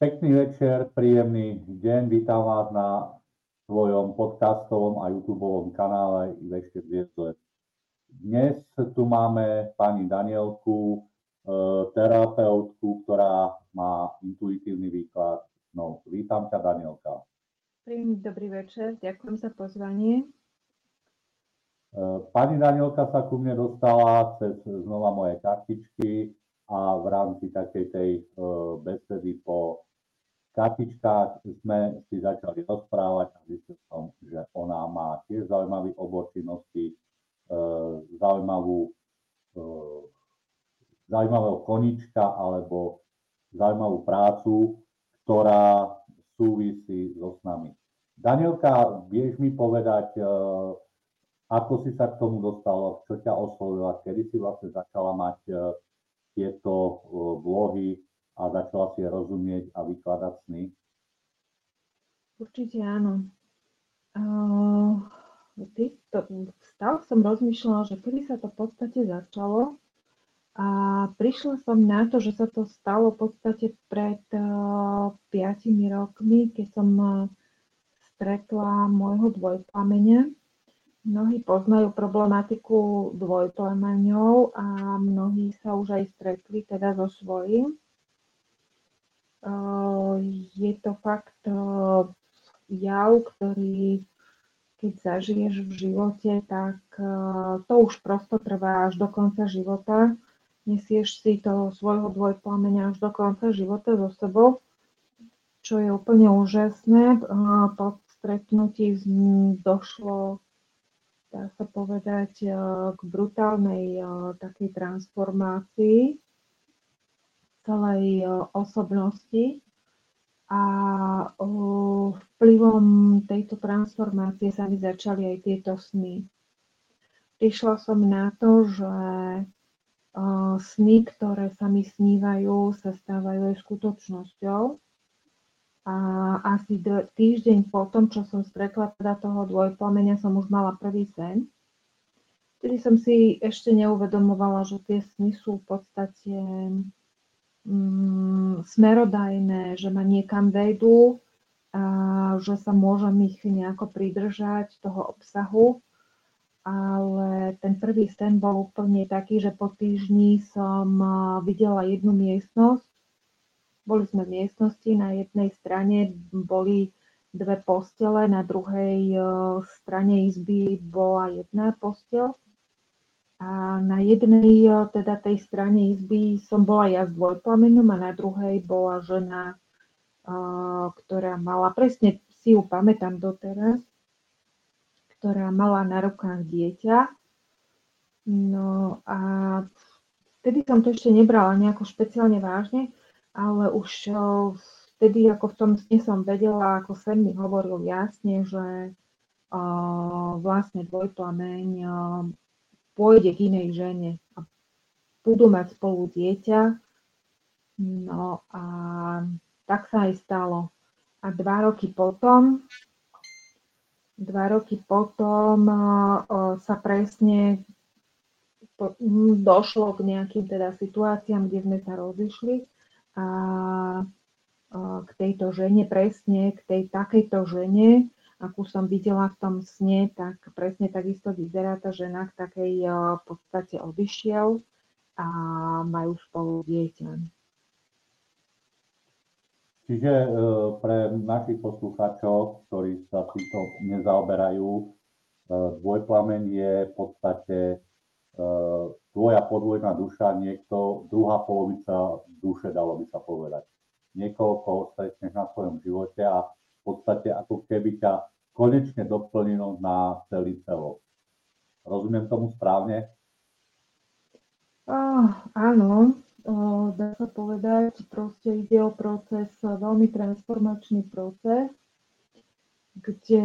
Pekný večer, príjemný deň. Vítam vás na svojom podcastovom a YouTube kanále Iveške Zviezle. Dnes tu máme pani Danielku, e, terapeutku, ktorá má intuitívny výklad. No, vítam ťa, Danielka. Príjemný dobrý večer, ďakujem za pozvanie. E, pani Danielka sa ku mne dostala cez znova moje kartičky a v rámci takej tej e, besedy po kartičkách sme si začali rozprávať a zistil som, že ona má tiež zaujímavý obor činnosti, e, zaujímavú, e, zaujímavého konička alebo zaujímavú prácu, ktorá súvisí so snami. Danielka, vieš mi povedať, e, ako si sa k tomu dostala, čo ťa oslovila, kedy si vlastne začala mať tieto vlohy, začala si rozumieť a vykladať sny? Určite áno. Uh, to, stále som rozmýšľala, že kedy sa to v podstate začalo a prišla som na to, že sa to stalo v podstate pred uh, 5 rokmi, keď som uh, stretla môjho dvojplamene. Mnohí poznajú problematiku dvojplameňov a mnohí sa už aj stretli teda so svojím. Je to fakt jav, ktorý keď zažiješ v živote, tak to už prosto trvá až do konca života. Nesieš si to svojho dvojplameňa až do konca života so sebou, čo je úplne úžasné. Po stretnutí došlo, dá sa povedať, k brutálnej takej transformácii celej osobnosti a vplyvom tejto transformácie sa mi začali aj tieto sny. Prišla som na to, že sny, ktoré sa mi snívajú, sa stávajú aj skutočnosťou. A asi týždeň po tom, čo som stretla teda toho dvojplamenia, som už mala prvý sen. Vtedy som si ešte neuvedomovala, že tie sny sú v podstate smerodajné, že ma niekam vedú, a že sa môžem ich nejako pridržať toho obsahu. Ale ten prvý sen bol úplne taký, že po týždni som videla jednu miestnosť. Boli sme v miestnosti, na jednej strane boli dve postele, na druhej strane izby bola jedna postel a na jednej e, teda tej strane izby som bola ja s dvojplameňom a na druhej bola žena, e, ktorá mala, presne si ju pamätám doteraz, ktorá mala na rukách dieťa. No a vtedy som to ešte nebrala nejako špeciálne vážne, ale už e, vtedy ako v tom sne som vedela, ako sen mi hovoril jasne, že vlastne dvojplameň pôjde k inej žene a budú mať spolu dieťa. No a tak sa aj stalo. A dva roky potom, dva roky potom sa presne došlo k nejakým teda situáciám, kde sme sa rozišli a k tejto žene, presne k tej takejto žene, akú som videla v tom sne, tak presne takisto vyzerá tá žena k takej v podstate odišiel a majú spolu dieťa. Čiže eh, pre našich poslucháčov, ktorí sa týmto nezaoberajú, eh, dvojplameň je v podstate tvoja podvojná duša, niekto, druhá polovica duše, dalo by sa povedať. Niekoho, koho stretneš na svojom živote a v podstate ako keby ťa konečne doplnil na celý celok. Rozumiem tomu správne? Oh, áno, oh, dá sa povedať, proste ide o proces, veľmi transformačný proces, kde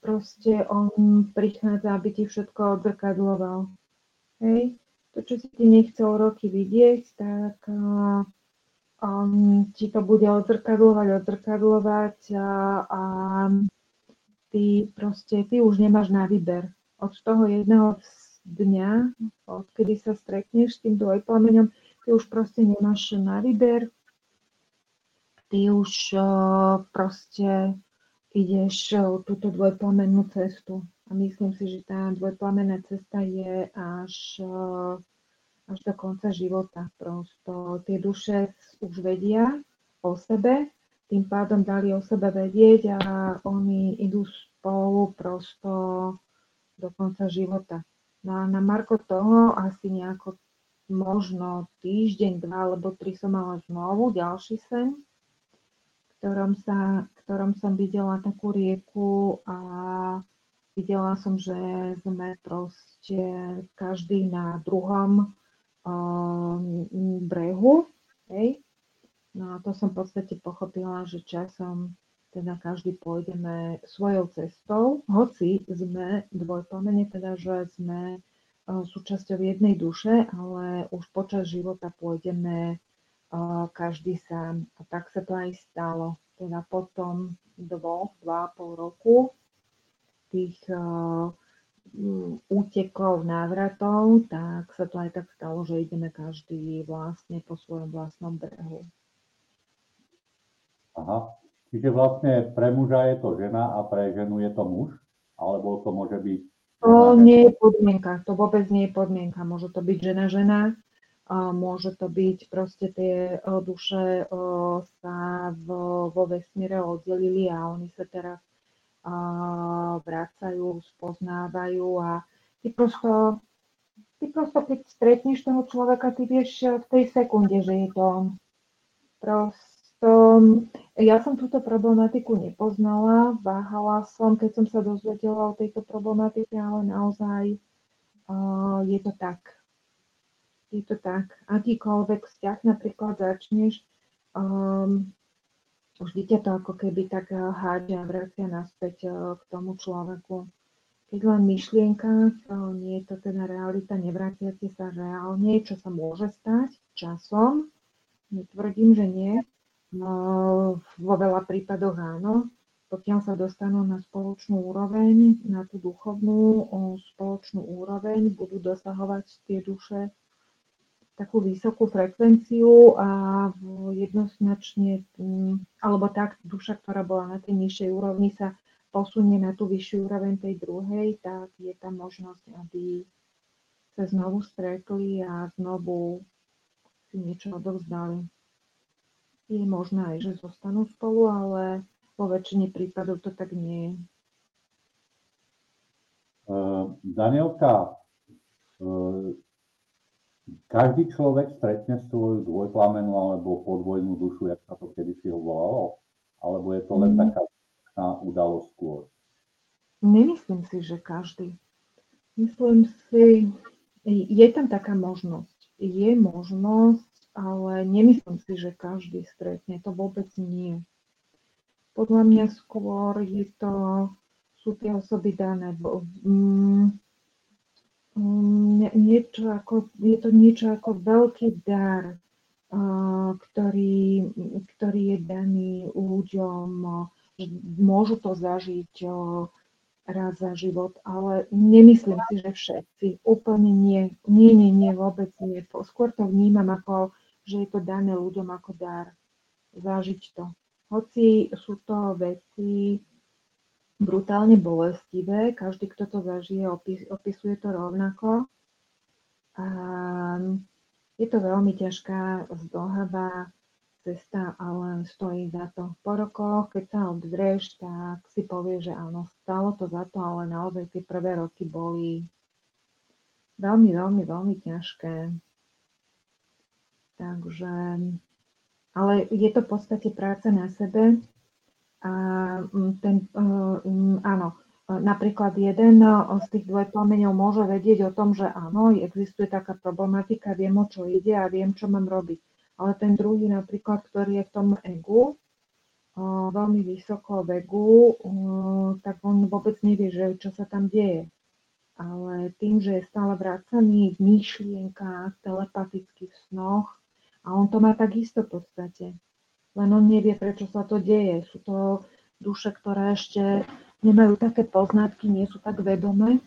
proste on prichádza, aby ti všetko odzrkadloval. Hej? To, čo si ti nechcel roky vidieť, tak uh, um, ti to bude odzrkadlovať, odzrkadlovať a, a ty proste, ty už nemáš na výber. Od toho jedného dňa, odkedy sa stretneš s tým dvojplameňom, ty už proste nemáš na výber. ty už proste ideš túto dvojplamennú cestu. A myslím si, že tá dvojplamenná cesta je až, až do konca života. Prosto tie duše už vedia o sebe, tým pádom dali o sebe vedieť a oni idú spolu prosto do konca života. No a na Marko toho asi nejako možno týždeň, dva alebo tri som mala znovu ďalší sen, ktorom, sa, ktorom som videla takú rieku a videla som, že sme proste každý na druhom brehu. Hej. No a to som v podstate pochopila, že časom teda každý pôjdeme svojou cestou, hoci sme dvojpomene, teda že sme súčasťou jednej duše, ale už počas života pôjdeme každý sám. A tak sa to aj stalo. Teda potom dvoch, dva a pol roku tých útekov, návratov, tak sa to aj tak stalo, že ideme každý vlastne po svojom vlastnom brehu. Aha, čiže vlastne pre muža je to žena a pre ženu je to muž? Alebo to môže byť to nie je podmienka, to vôbec nie je podmienka. Môže to byť žena-žena, môže to byť proste tie duše sa vo vesmíre oddelili a oni sa teraz vracajú, spoznávajú a ty prosto, ty prosto keď stretneš toho človeka, ty vieš v tej sekunde, že je to on. Proste to, ja som túto problematiku nepoznala, váhala som, keď som sa dozvedela o tejto problematike, ale naozaj uh, je to tak. Je to tak. Akýkoľvek vzťah napríklad začneš, um, vždy ťa to ako keby tak hádže a vracia naspäť uh, k tomu človeku. Keď len myšlienka, nie je to teda realita, nevrátiate sa reálne, čo sa môže stať časom, netvrdím, že nie, No, vo veľa prípadoch áno, pokiaľ sa dostanú na spoločnú úroveň, na tú duchovnú spoločnú úroveň, budú dosahovať tie duše takú vysokú frekvenciu a jednoznačne, alebo tak duša, ktorá bola na tej nižšej úrovni, sa posunie na tú vyššiu úroveň tej druhej, tak je tam možnosť, aby sa znovu stretli a znovu si niečo odovzdali je možné aj, že zostanú spolu, ale vo väčšine prípadov to tak nie je. Uh, Danielka, uh, každý človek stretne svoju dvojplamenú alebo podvojnú dušu, jak sa to kedysi volalo? Alebo je to len mm. taká udalosť skôr? Nemyslím si, že každý. Myslím si, je tam taká možnosť. Je možnosť ale nemyslím si, že každý stretne, to vôbec nie. Podľa mňa skôr je to, sú tie osoby dané. Mm, mm, niečo ako, je to niečo ako veľký dar, ktorý, ktorý je daný ľuďom, môžu to zažiť raz za život, ale nemyslím si, že všetci. Úplne nie. Nie, nie, nie, vôbec nie. Skôr to vnímam ako že je to dané ľuďom ako dar. Zažiť to. Hoci sú to veci brutálne bolestivé, každý, kto to zažije, opis, opisuje to rovnako. A je to veľmi ťažká, zdlhavá cesta, ale stojí za to. Po rokoch, keď sa obzrieš, tak si povie, že áno, stalo to za to, ale naozaj tie prvé roky boli veľmi, veľmi, veľmi ťažké. Takže, ale je to v podstate práca na sebe. A mm, ten, um, áno, napríklad jeden z tých dvojplameňov môže vedieť o tom, že áno, existuje taká problematika, viem, o čo ide a viem, čo mám robiť. Ale ten druhý napríklad, ktorý je v tom egu, veľmi vysoko v egu, tak on vôbec nevie, že čo sa tam deje. Ale tým, že je stále vracaný v myšlienkách, telepatických snoch, a on to má takisto v podstate. Len on nevie, prečo sa to deje. Sú to duše, ktoré ešte nemajú také poznatky, nie sú tak vedomé.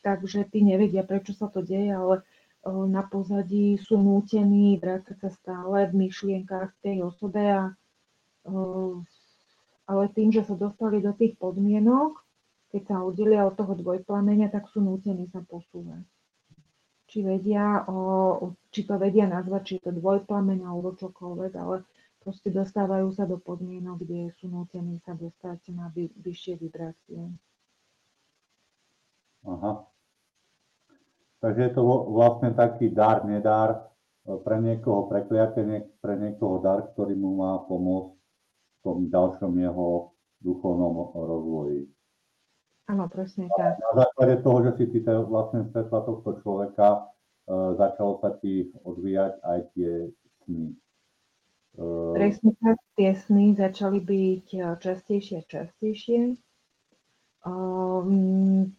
takže tí nevedia, prečo sa to deje, ale na pozadí sú nútení vrácať sa stále v myšlienkách tej osobe a ale tým, že sa dostali do tých podmienok, keď sa oddelia od toho dvojplamenia, tak sú nútení sa posúvať. Či, vedia, o, či to vedia nazvať, či je to dvojplameň alebo čokoľvek, ale proste dostávajú sa do podmienok, kde sú nútení sa dostať na vy, vyššie vibrácie. Aha. Takže je to vlastne taký dar, nedar, pre niekoho prekliatie, pre niekoho dar, ktorý mu má pomôcť tom ďalšom jeho duchovnom rozvoji. Áno, presne tak. Na základe toho, že si ty vlastne svetla tohto človeka, e, začalo sa ti odvíjať aj tie sny. E, presne tak, tie sny začali byť e, častejšie a častejšie. E,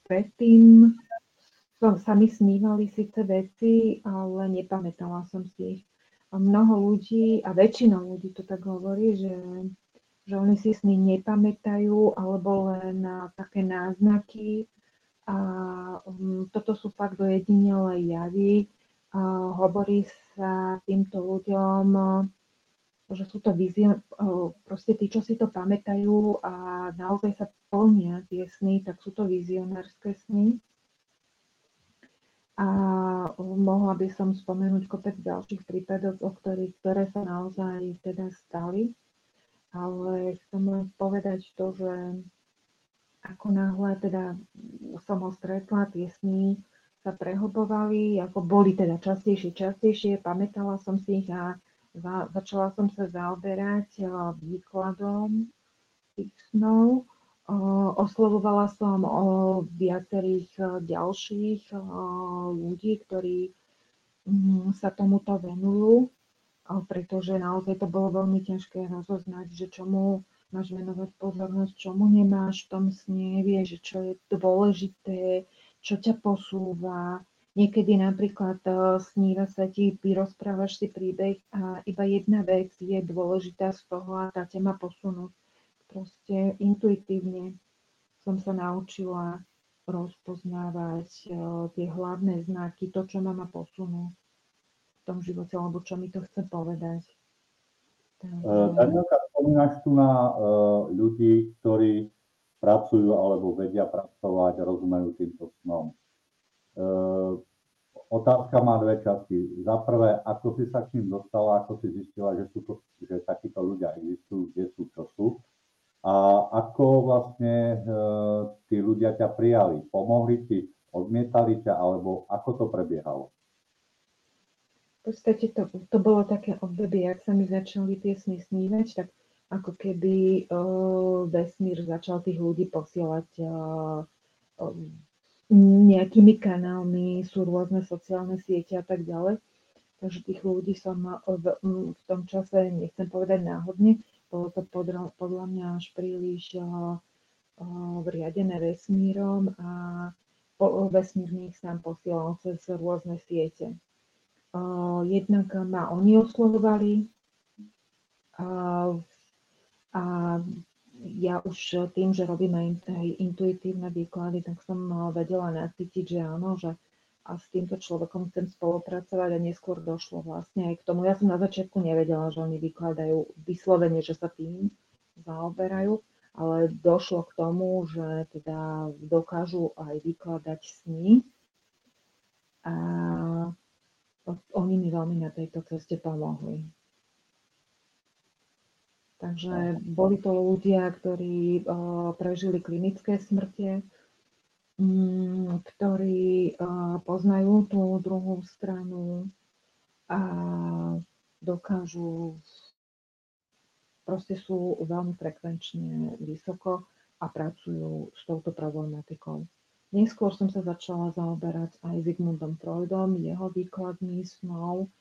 predtým som, sa mi snívali síce veci, ale nepamätala som si ich. A mnoho ľudí, a väčšina ľudí to tak hovorí, že že oni si sny nepamätajú alebo len také náznaky. A um, toto sú fakt dojedinelé javy. A hovorí sa týmto ľuďom, že sú to vízie, proste tí, čo si to pamätajú a naozaj sa plnia tie sny, tak sú to vizionárske sny. A mohla by som spomenúť kopec ďalších prípadov, o ktorých, ktoré sa naozaj teda stali ale chcem len povedať to, že ako náhle teda som ho stretla, tie sny sa prehlbovali, ako boli teda častejšie, častejšie, pamätala som si ich a za, začala som sa zaoberať eh, výkladom tých snov. Eh, oslovovala som o viacerých eh, ďalších ľudí, ktorí mm, sa tomuto venujú pretože naozaj to bolo veľmi ťažké rozoznať, že čomu máš venovať pozornosť, čomu nemáš v tom sne, vieš, čo je dôležité, čo ťa posúva. Niekedy napríklad e, sníva sa ti, rozprávaš si príbeh a iba jedna vec je dôležitá z toho a tá ťa má posunúť. Proste intuitívne som sa naučila rozpoznávať e, tie hlavné znaky, to, čo ma má posunúť tom živote, alebo čo mi to chce povedať. Takže... Danielka, spomínaš tu na uh, ľudí, ktorí pracujú alebo vedia pracovať, rozumejú týmto snom. Uh, otázka má dve časti. Za prvé, ako si sa k ním dostala, ako si zistila, že, sú to, že takíto ľudia existujú, kde sú, čo sú. A ako vlastne uh, tí ľudia ťa prijali? Pomohli ti, odmietali ťa, alebo ako to prebiehalo? Podstate to, to bolo také obdobie, ak sa mi začali tie sny snívať, tak ako keby uh, vesmír začal tých ľudí posielať uh, uh, nejakými kanálmi, sú rôzne sociálne siete a tak ďalej. Takže tých ľudí som v, v tom čase, nechcem povedať náhodne, bolo to podľa, podľa mňa až príliš uh, uh, riadené vesmírom a po, vesmír ich sám posielal cez rôzne siete. Jednak ma oni oslovovali a ja už tým, že robím aj intuitívne výklady, tak som vedela nacítiť, že áno, že a s týmto človekom chcem spolupracovať a neskôr došlo vlastne aj k tomu. Ja som na začiatku nevedela, že oni vykladajú vyslovene, že sa tým zaoberajú, ale došlo k tomu, že teda dokážu aj vykladať sny. A oni mi veľmi na tejto ceste pomohli. Takže boli to ľudia, ktorí prežili klinické smrte, um, ktorí poznajú tú druhú stranu a dokážu, proste sú veľmi frekvenčne vysoko a pracujú s touto problematikou. Neskôr som sa začala zaoberať aj Zigmundom Freudom, jeho výkladmi snov.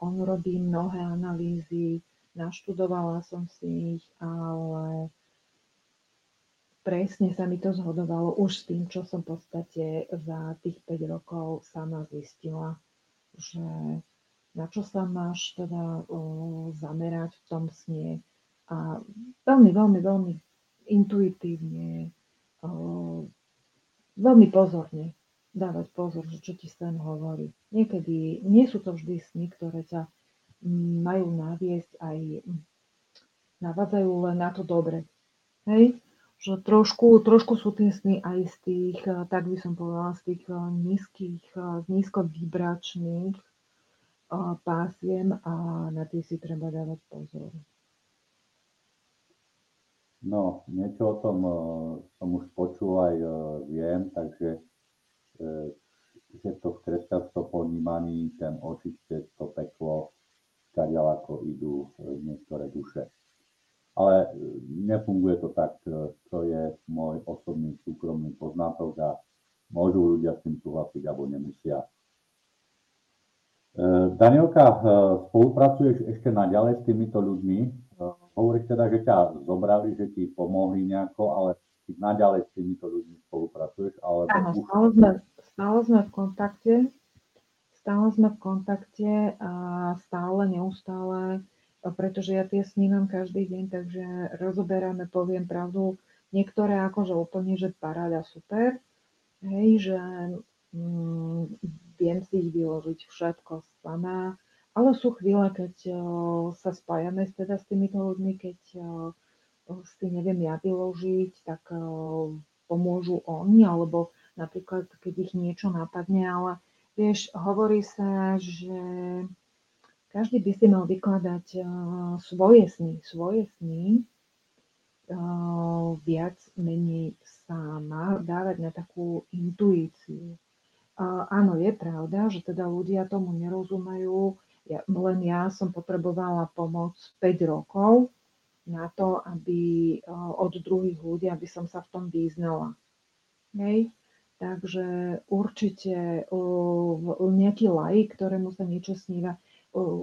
On robí mnohé analýzy, naštudovala som si ich, ale presne sa mi to zhodovalo už s tým, čo som v podstate za tých 5 rokov sama zistila, že na čo sa máš teda zamerať v tom sne. A veľmi, veľmi, veľmi intuitívne veľmi pozorne dávať pozor, že čo ti sen hovorí. Niekedy nie sú to vždy sny, ktoré ťa mm, majú naviesť aj mm, navádzajú len na to dobre. Hej? Že trošku, trošku sú tie sny aj z tých, eh, tak by som povedala, z tých eh, nízkych, eh, nízko vibračných pásiem a na tie si treba dávať pozor. No, niečo o tom som už počul aj viem, takže že to v kresťanskom ponímaní, ten očistec, to peklo, kadiaľ ako idú niektoré duše. Ale nefunguje to tak, to je môj osobný súkromný poznatok a môžu ľudia s tým súhlasiť alebo nemusia. Danielka, spolupracuješ ešte naďalej s týmito ľuďmi? Hovoríš teda, že ťa zobrali, že ti pomohli nejako, ale ty naďalej s týmito ľuďmi spolupracuješ? Alebo Áno, stále sme, stále sme v kontakte. Stále sme v kontakte a stále, neustále, pretože ja tie snímam každý deň, takže rozoberáme, poviem pravdu, niektoré akože úplne, že paráda, super, hej, že mm, viem si ich vyložiť všetko sama, ale sú chvíle, keď uh, sa spájame teda s týmito ľuďmi, keď uh, si neviem ja vyložiť, tak pomôžu oni, alebo napríklad keď ich niečo napadne, ale vieš, hovorí sa, že každý by si mal vykladať svoje sny, svoje sny, viac menej sama, dávať na takú intuíciu. Áno, je pravda, že teda ľudia tomu nerozumejú, ja, len ja som potrebovala pomoc 5 rokov, na to, aby od druhých ľudí, aby som sa v tom význala. Hej? Takže určite nejaký laik, ktorému sa niečo sníva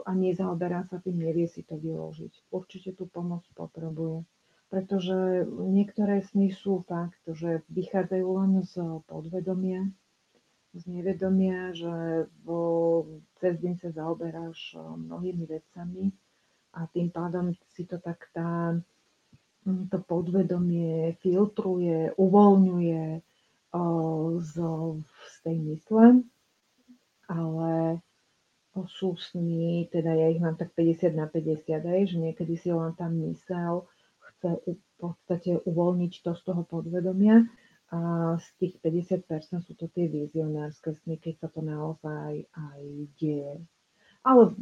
a nezaoberá sa tým, nevie si to vyložiť. Určite tú pomoc potrebuje. Pretože niektoré sny sú fakt, že vychádzajú len z podvedomia, z nevedomia, že vo, cez deň sa zaoberáš mnohými vecami a tým pádom si to tak tá, mm, to podvedomie filtruje, uvoľňuje o, z, z tej mysle, ale sú sny, teda ja ich mám tak 50 na 50, aj, že niekedy si len tam mysel chce v podstate uvoľniť to z toho podvedomia a z tých 50% sú to tie vizionárske sny, keď sa to naozaj aj deje. Ale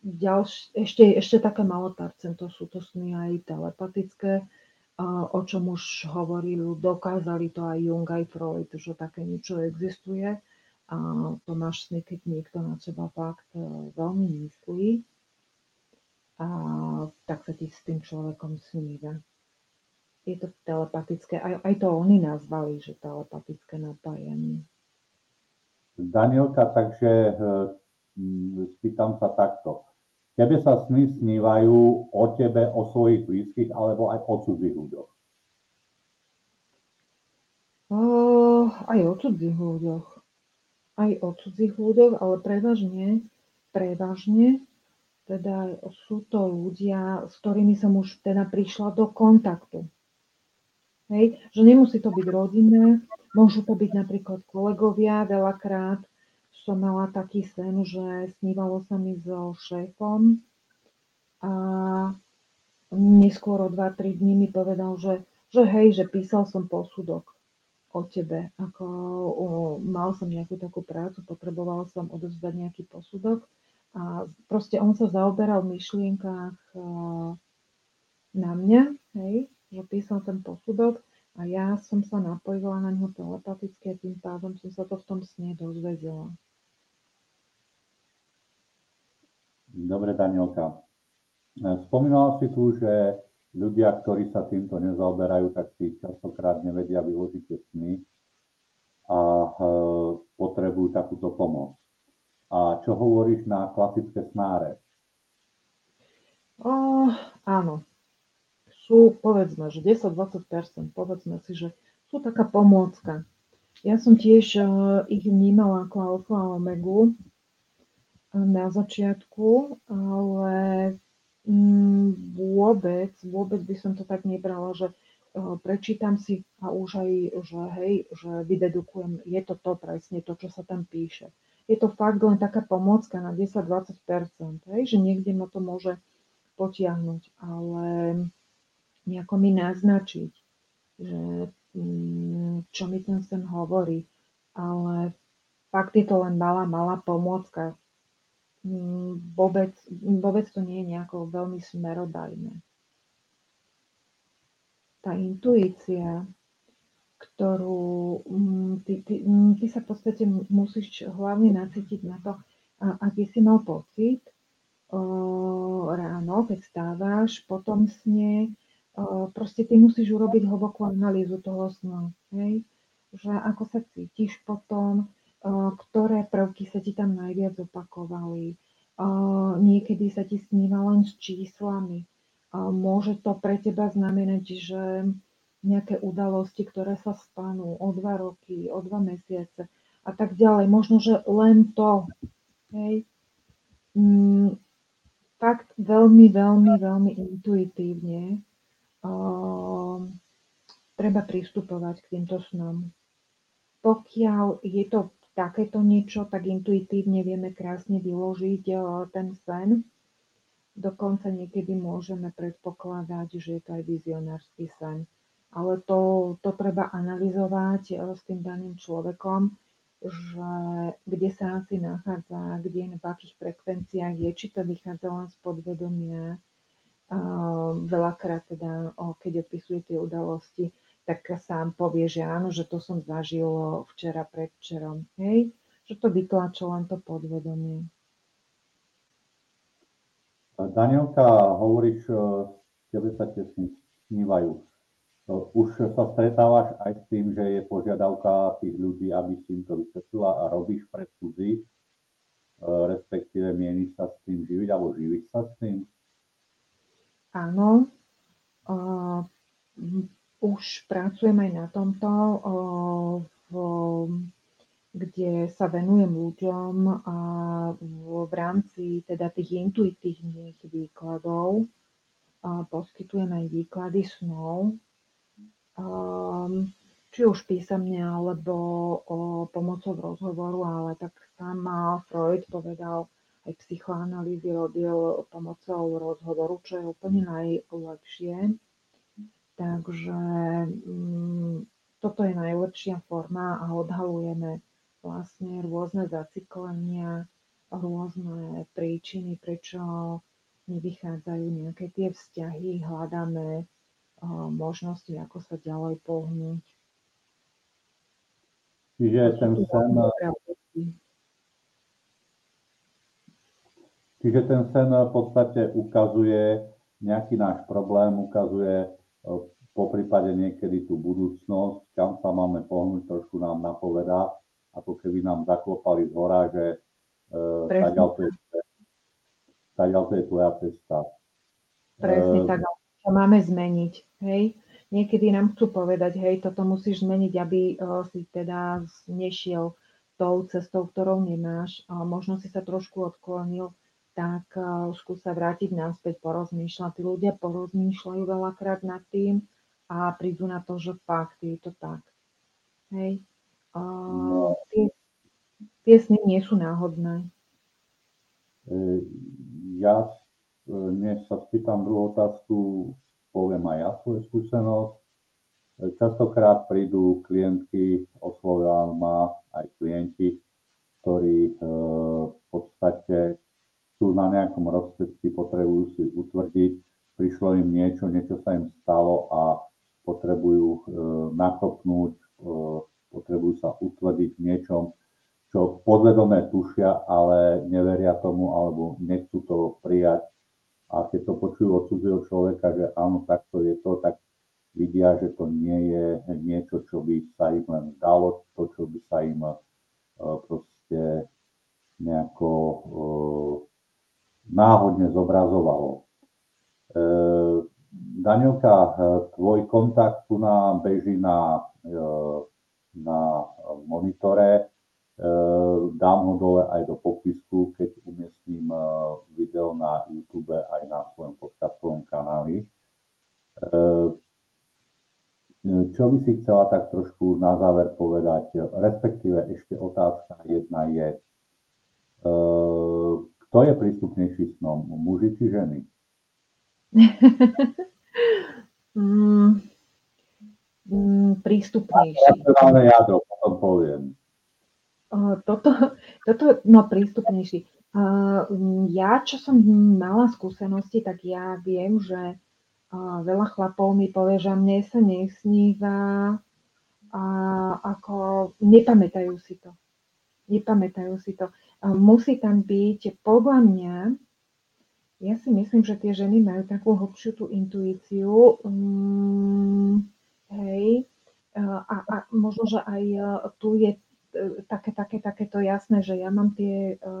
ďalš, ešte, ešte také malé percento sú to sny aj telepatické, o čom už hovorili, dokázali to aj Jung, aj Freud, že také niečo existuje. A to máš sny, keď niekto na seba fakt e, veľmi myslí, a tak sa ti s tým človekom sníva. Je to telepatické, aj, aj to oni nazvali, že telepatické napájanie. Danielka, takže e, spýtam sa takto. Tebe sa sny snívajú o tebe, o svojich blízkych, alebo aj o cudzích ľuďoch? Uh, aj o cudzích ľuďoch. Aj o cudzích ľuďoch, ale prevažne, prevažne, teda sú to ľudia, s ktorými som už teda prišla do kontaktu. Hej, že nemusí to byť rodinné, môžu to byť napríklad kolegovia, veľakrát som mala taký sen, že snívalo sa mi so šéfom. A neskôr o 2-3 dní mi povedal, že, že hej, že písal som posudok o tebe. Ako, o, mal som nejakú takú prácu, potreboval som odovzdať nejaký posudok. A proste on sa zaoberal v myšlienkách na mňa, hej, že písal ten posudok a ja som sa napojila na ňo telepaticky a tým pádom som sa to v tom sne dozvedela. Dobre, Danielka. Spomínala si tu, že ľudia, ktorí sa týmto nezaoberajú, tak si častokrát nevedia vyložiť tie sny a e, potrebujú takúto pomoc. A čo hovoríš na klasické snáre? O, áno. Sú, povedzme, že 10-20%, povedzme si, že sú taká pomôcka. Ja som tiež uh, ich vnímala ako alfa a omegu, na začiatku, ale mm, vôbec, vôbec by som to tak nebrala, že prečítam si a už aj, že hej, že vydedukujem, je to to presne to, čo sa tam píše. Je to fakt len taká pomôcka na 10-20%, hej, že niekde ma to môže potiahnuť, ale nejako mi naznačiť, že mm, čo mi ten sen hovorí. Ale fakt je to len malá, malá pomôcka. Mm, vôbec, vôbec to nie je nejako veľmi smerodajné. Tá intuícia, ktorú mm, ty, ty, ty sa v podstate musíš hlavne nacítiť na to, aký si mal pocit, ráno, keď stávaš, potom sne, proste ty musíš urobiť hlbokú analýzu toho snu, hej? že ako sa cítiš potom, ktoré prvky sa ti tam najviac opakovali. Niekedy sa ti sníva len s číslami. Môže to pre teba znamenať, že nejaké udalosti, ktoré sa stanú o dva roky, o dva mesiace a tak ďalej. Možno, že len to. Hej. Mm, fakt veľmi, veľmi, veľmi intuitívne treba pristupovať k týmto snom. Pokiaľ je to takéto niečo, tak intuitívne vieme krásne vyložiť uh, ten sen. Dokonca niekedy môžeme predpokladať, že je to aj vizionársky sen. Ale to, to treba analyzovať uh, s tým daným človekom že kde sa asi nachádza, kde, v akých frekvenciách je, či to vychádza len z podvedomia. Veľakrát teda, keď opisuje tie udalosti, tak sám povie, že áno, že to som zažil včera, predvčerom. Hej? Že to vytlačilo len to podvedomie. Danielka, hovoríš, tebe sa tie snívajú. Už sa stretávaš aj s tým, že je požiadavka tých ľudí, aby si im to vysvetlila a robíš pre cudzí, e, respektíve mieniš sa s tým živiť alebo živiť sa s tým? Áno. Uh, už pracujem aj na tomto, uh, v, kde sa venujem ľuďom a v, v rámci teda tých intuitívnych výkladov uh, poskytujem aj výklady snov, um, či už písomne alebo pomocou rozhovoru, ale tak sám Freud povedal, aj psychoanalýzy robil pomocou rozhovoru, čo je úplne najlepšie. Takže um, toto je najlepšia forma a odhalujeme vlastne rôzne zaciklenia, rôzne príčiny, prečo nevychádzajú nejaké tie vzťahy, hľadáme možnosti, ako sa ďalej pohnúť. Čiže ten sen, čiže ten sen v podstate ukazuje nejaký náš problém, ukazuje e, po prípade niekedy tú budúcnosť, kam sa máme pohnúť, trošku nám napovedá, ako keby nám zaklopali z hora, že to je, to je tvoja cesta. Presne uh, tak, čo máme zmeniť. Hej? Niekedy nám chcú povedať, hej, toto musíš zmeniť, aby uh, si teda nešiel tou cestou, ktorou nemáš. Uh, možno si sa trošku odklonil, tak uh, skús sa vrátiť naspäť, porozmýšľať. Tí ľudia porozmýšľajú veľakrát nad tým a prídu na to, že fakt je to tak. Hej. Uh, tie, tie sny nie sú náhodné. Ja než sa spýtam druhú otázku, poviem aj ja svoju skúsenosť. Častokrát prídu klientky, oslovia ma aj klienti, ktorí e, v podstate sú na nejakom rozcestí, potrebujú si utvrdiť, prišlo im niečo, niečo sa im stalo a potrebujú e, nakopnúť, e, potrebujú sa utvrdiť v niečom, čo podvedomé tušia, ale neveria tomu alebo nechcú to prijať. A keď to počujú od cudzieho človeka, že áno, takto je to, tak vidia, že to nie je niečo, čo by sa im len dalo, to, čo by sa im uh, proste nejako uh, náhodne zobrazovalo. Uh, Danielka, tvoj kontakt tu nám beží na, na monitore. Dám ho dole aj do popisku, keď umiestním video na YouTube aj na svojom podcastovom kanáli. čo by si chcela tak trošku na záver povedať? Respektíve ešte otázka jedna je, kto je prístupnejší snom, muži či ženy? mm, mm, prístupnejší. Racionálne jadro, potom poviem. Toto, toto, no prístupnejší. Ja, čo som mala skúsenosti, tak ja viem, že veľa chlapov mi povie, že mne sa nesníva a ako nepamätajú si to. Nepamätajú si to. Musí tam byť, podľa mňa, ja si myslím, že tie ženy majú takú hlbšiu tú intuíciu, um, hej, a, a možno, že aj e, tu je e, také, také, takéto jasné, že ja mám tie, e,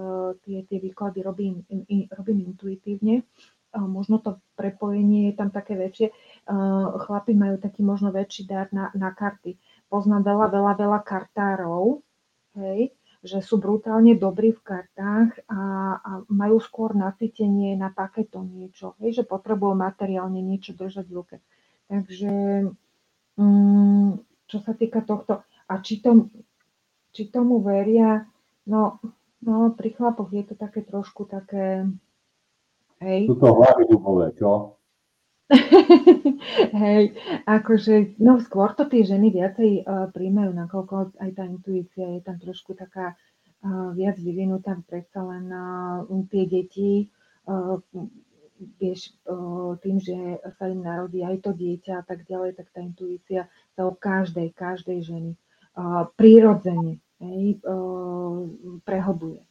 tie, tie výklady, robím, robím intuitívne, možno to prepojenie je tam také väčšie. Chlapi majú taký možno väčší dar na, na karty. Poznám veľa, veľa, veľa kartárov, hej, že sú brutálne dobrí v kartách a, a majú skôr nacítenie na takéto niečo, hej, že potrebujú materiálne niečo držať v ruke. Takže um, čo sa týka tohto, a či, tom, či tomu veria, no, no pri chlapoch je to také trošku také, hej. Sú to hlavy dubové, čo? Hej, akože, no skôr to tie ženy viacej uh, príjmajú, nakoľko aj tá intuícia je tam trošku taká uh, viac vyvinutá, predsa len uh, tie deti, uh, vieš, uh, tým, že sa im narodí aj to dieťa a tak ďalej, tak tá intuícia sa u každej, každej ženy uh, prirodzene hej, uh, prehlbuje.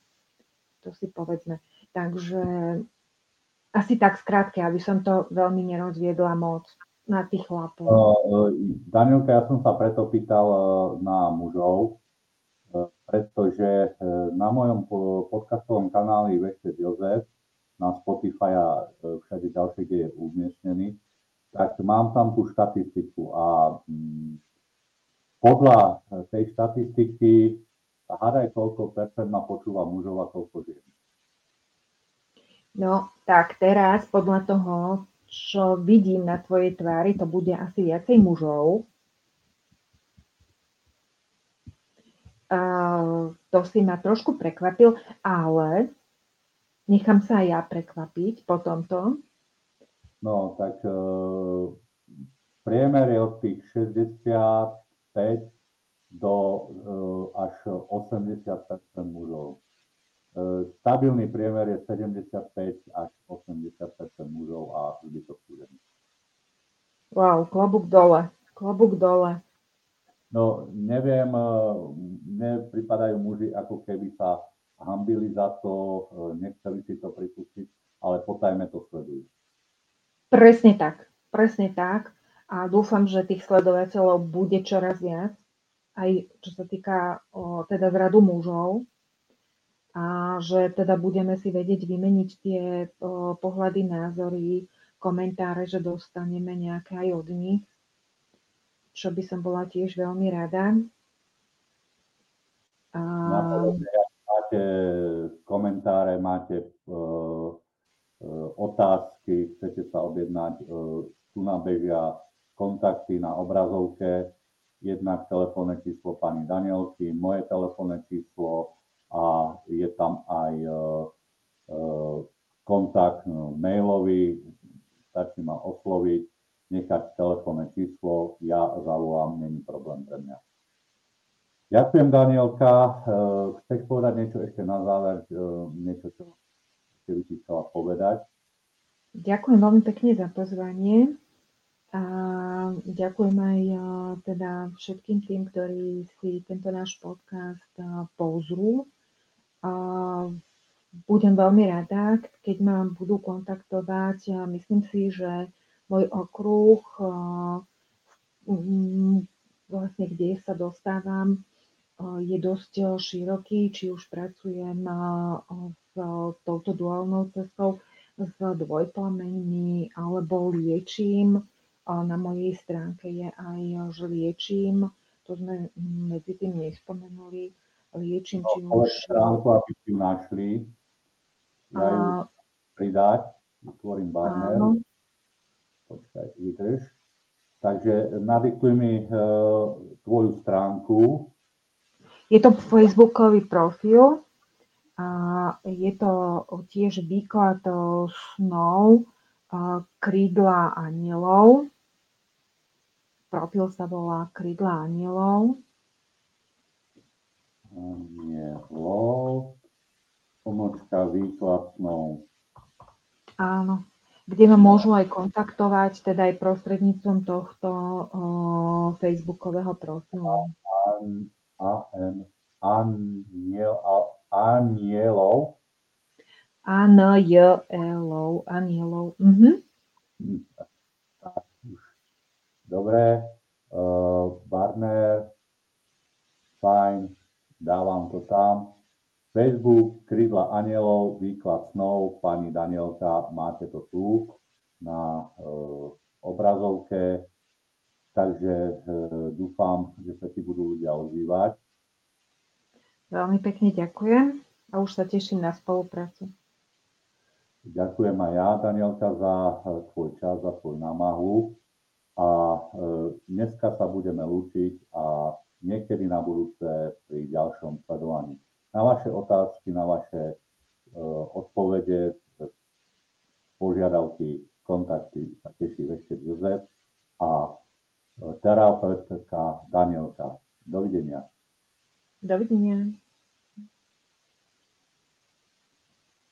To si povedzme. Takže asi tak skrátke, aby som to veľmi nerozviedla moc na tých chlapov. Uh, Danielka, ja som sa preto pýtal uh, na mužov, uh, pretože na mojom podcastovom kanáli Veštet Jozef na Spotify a všade ďalšie, kde je umiestnený, tak mám tam tú štatistiku a um, podľa tej štatistiky hádaj koľko percent ma počúva mužov a koľko žien. No, tak teraz podľa toho, čo vidím na tvojej tvári, to bude asi viacej mužov. Uh, to si ma trošku prekvapil, ale nechám sa aj ja prekvapiť po tomto. No, tak uh, priemer je od tých 65 do uh, až 80 mužov. E, stabilný priemer je 75 až 80 mužov a zbytok ženy. Wow, klobúk dole, klobúk dole. No, neviem, e, mne pripadajú muži, ako keby sa hambili za to, e, nechceli si to pripustiť, ale potajme to sledujú. Presne tak, presne tak. A dúfam, že tých sledovateľov bude čoraz viac, aj čo sa týka o, teda zradu mužov, a že teda budeme si vedieť vymeniť tie pohľady, názory, komentáre, že dostaneme nejaké aj od nich, čo by som bola tiež veľmi rada. A... Máte komentáre, máte otázky, chcete sa objednať, tu nabežia kontakty na obrazovke, jednak telefónne číslo pani Danielky, moje telefónne číslo, a je tam aj e, e, kontakt no, mailový, stačí ma osloviť, nechať telefónne číslo, ja zavolám, není problém pre mňa. Ďakujem, Danielka. E, chceš povedať niečo ešte na záver, niečo, čo by si chcela povedať? Ďakujem veľmi pekne za pozvanie a ďakujem aj teda všetkým tým, ktorí si tento náš podcast pozrú budem veľmi rada, keď ma budú kontaktovať. Myslím si, že môj okruh, vlastne kde sa dostávam, je dosť široký, či už pracujem s touto duálnou cestou, s dvojplameňmi, alebo liečím. Na mojej stránke je aj, že liečím, to sme medzi tým nespomenuli, liečím, či no, už... stránku, aby si našli. Ja ju pridať, vytvorím banner. Áno. Počkaj, vydrž. Takže nadiktuj mi tvoju stránku. Je to Facebookový profil a je to tiež výklad snov krídla anielov. Profil sa volá Krídla anielov. Anielov. Pomočka výklad snov. Áno kde ma môžu aj kontaktovať, teda aj prostredníctvom tohto o, facebookového profilu. Anielov. Anielov. Anielov. Mhm. Dobre. Uh, Barner. Fajn. Dávam to tam. Facebook, Krydla anielov, výklad snov, pani Danielka, máte to tu na e, obrazovke, takže e, dúfam, že sa ti budú ľudia ozývať. Veľmi pekne ďakujem a už sa teším na spoluprácu. Ďakujem aj ja, Danielka, za e, tvoj čas, za tvoju námahu a e, dneska sa budeme lúčiť a niekedy na budúce pri ďalšom sledovaní. Na vaše otázky, na vaše uh, odpovede, požiadavky, kontakty sa teší ešte Jozef a terapeutka Danielka. Dovidenia. Dovidenia.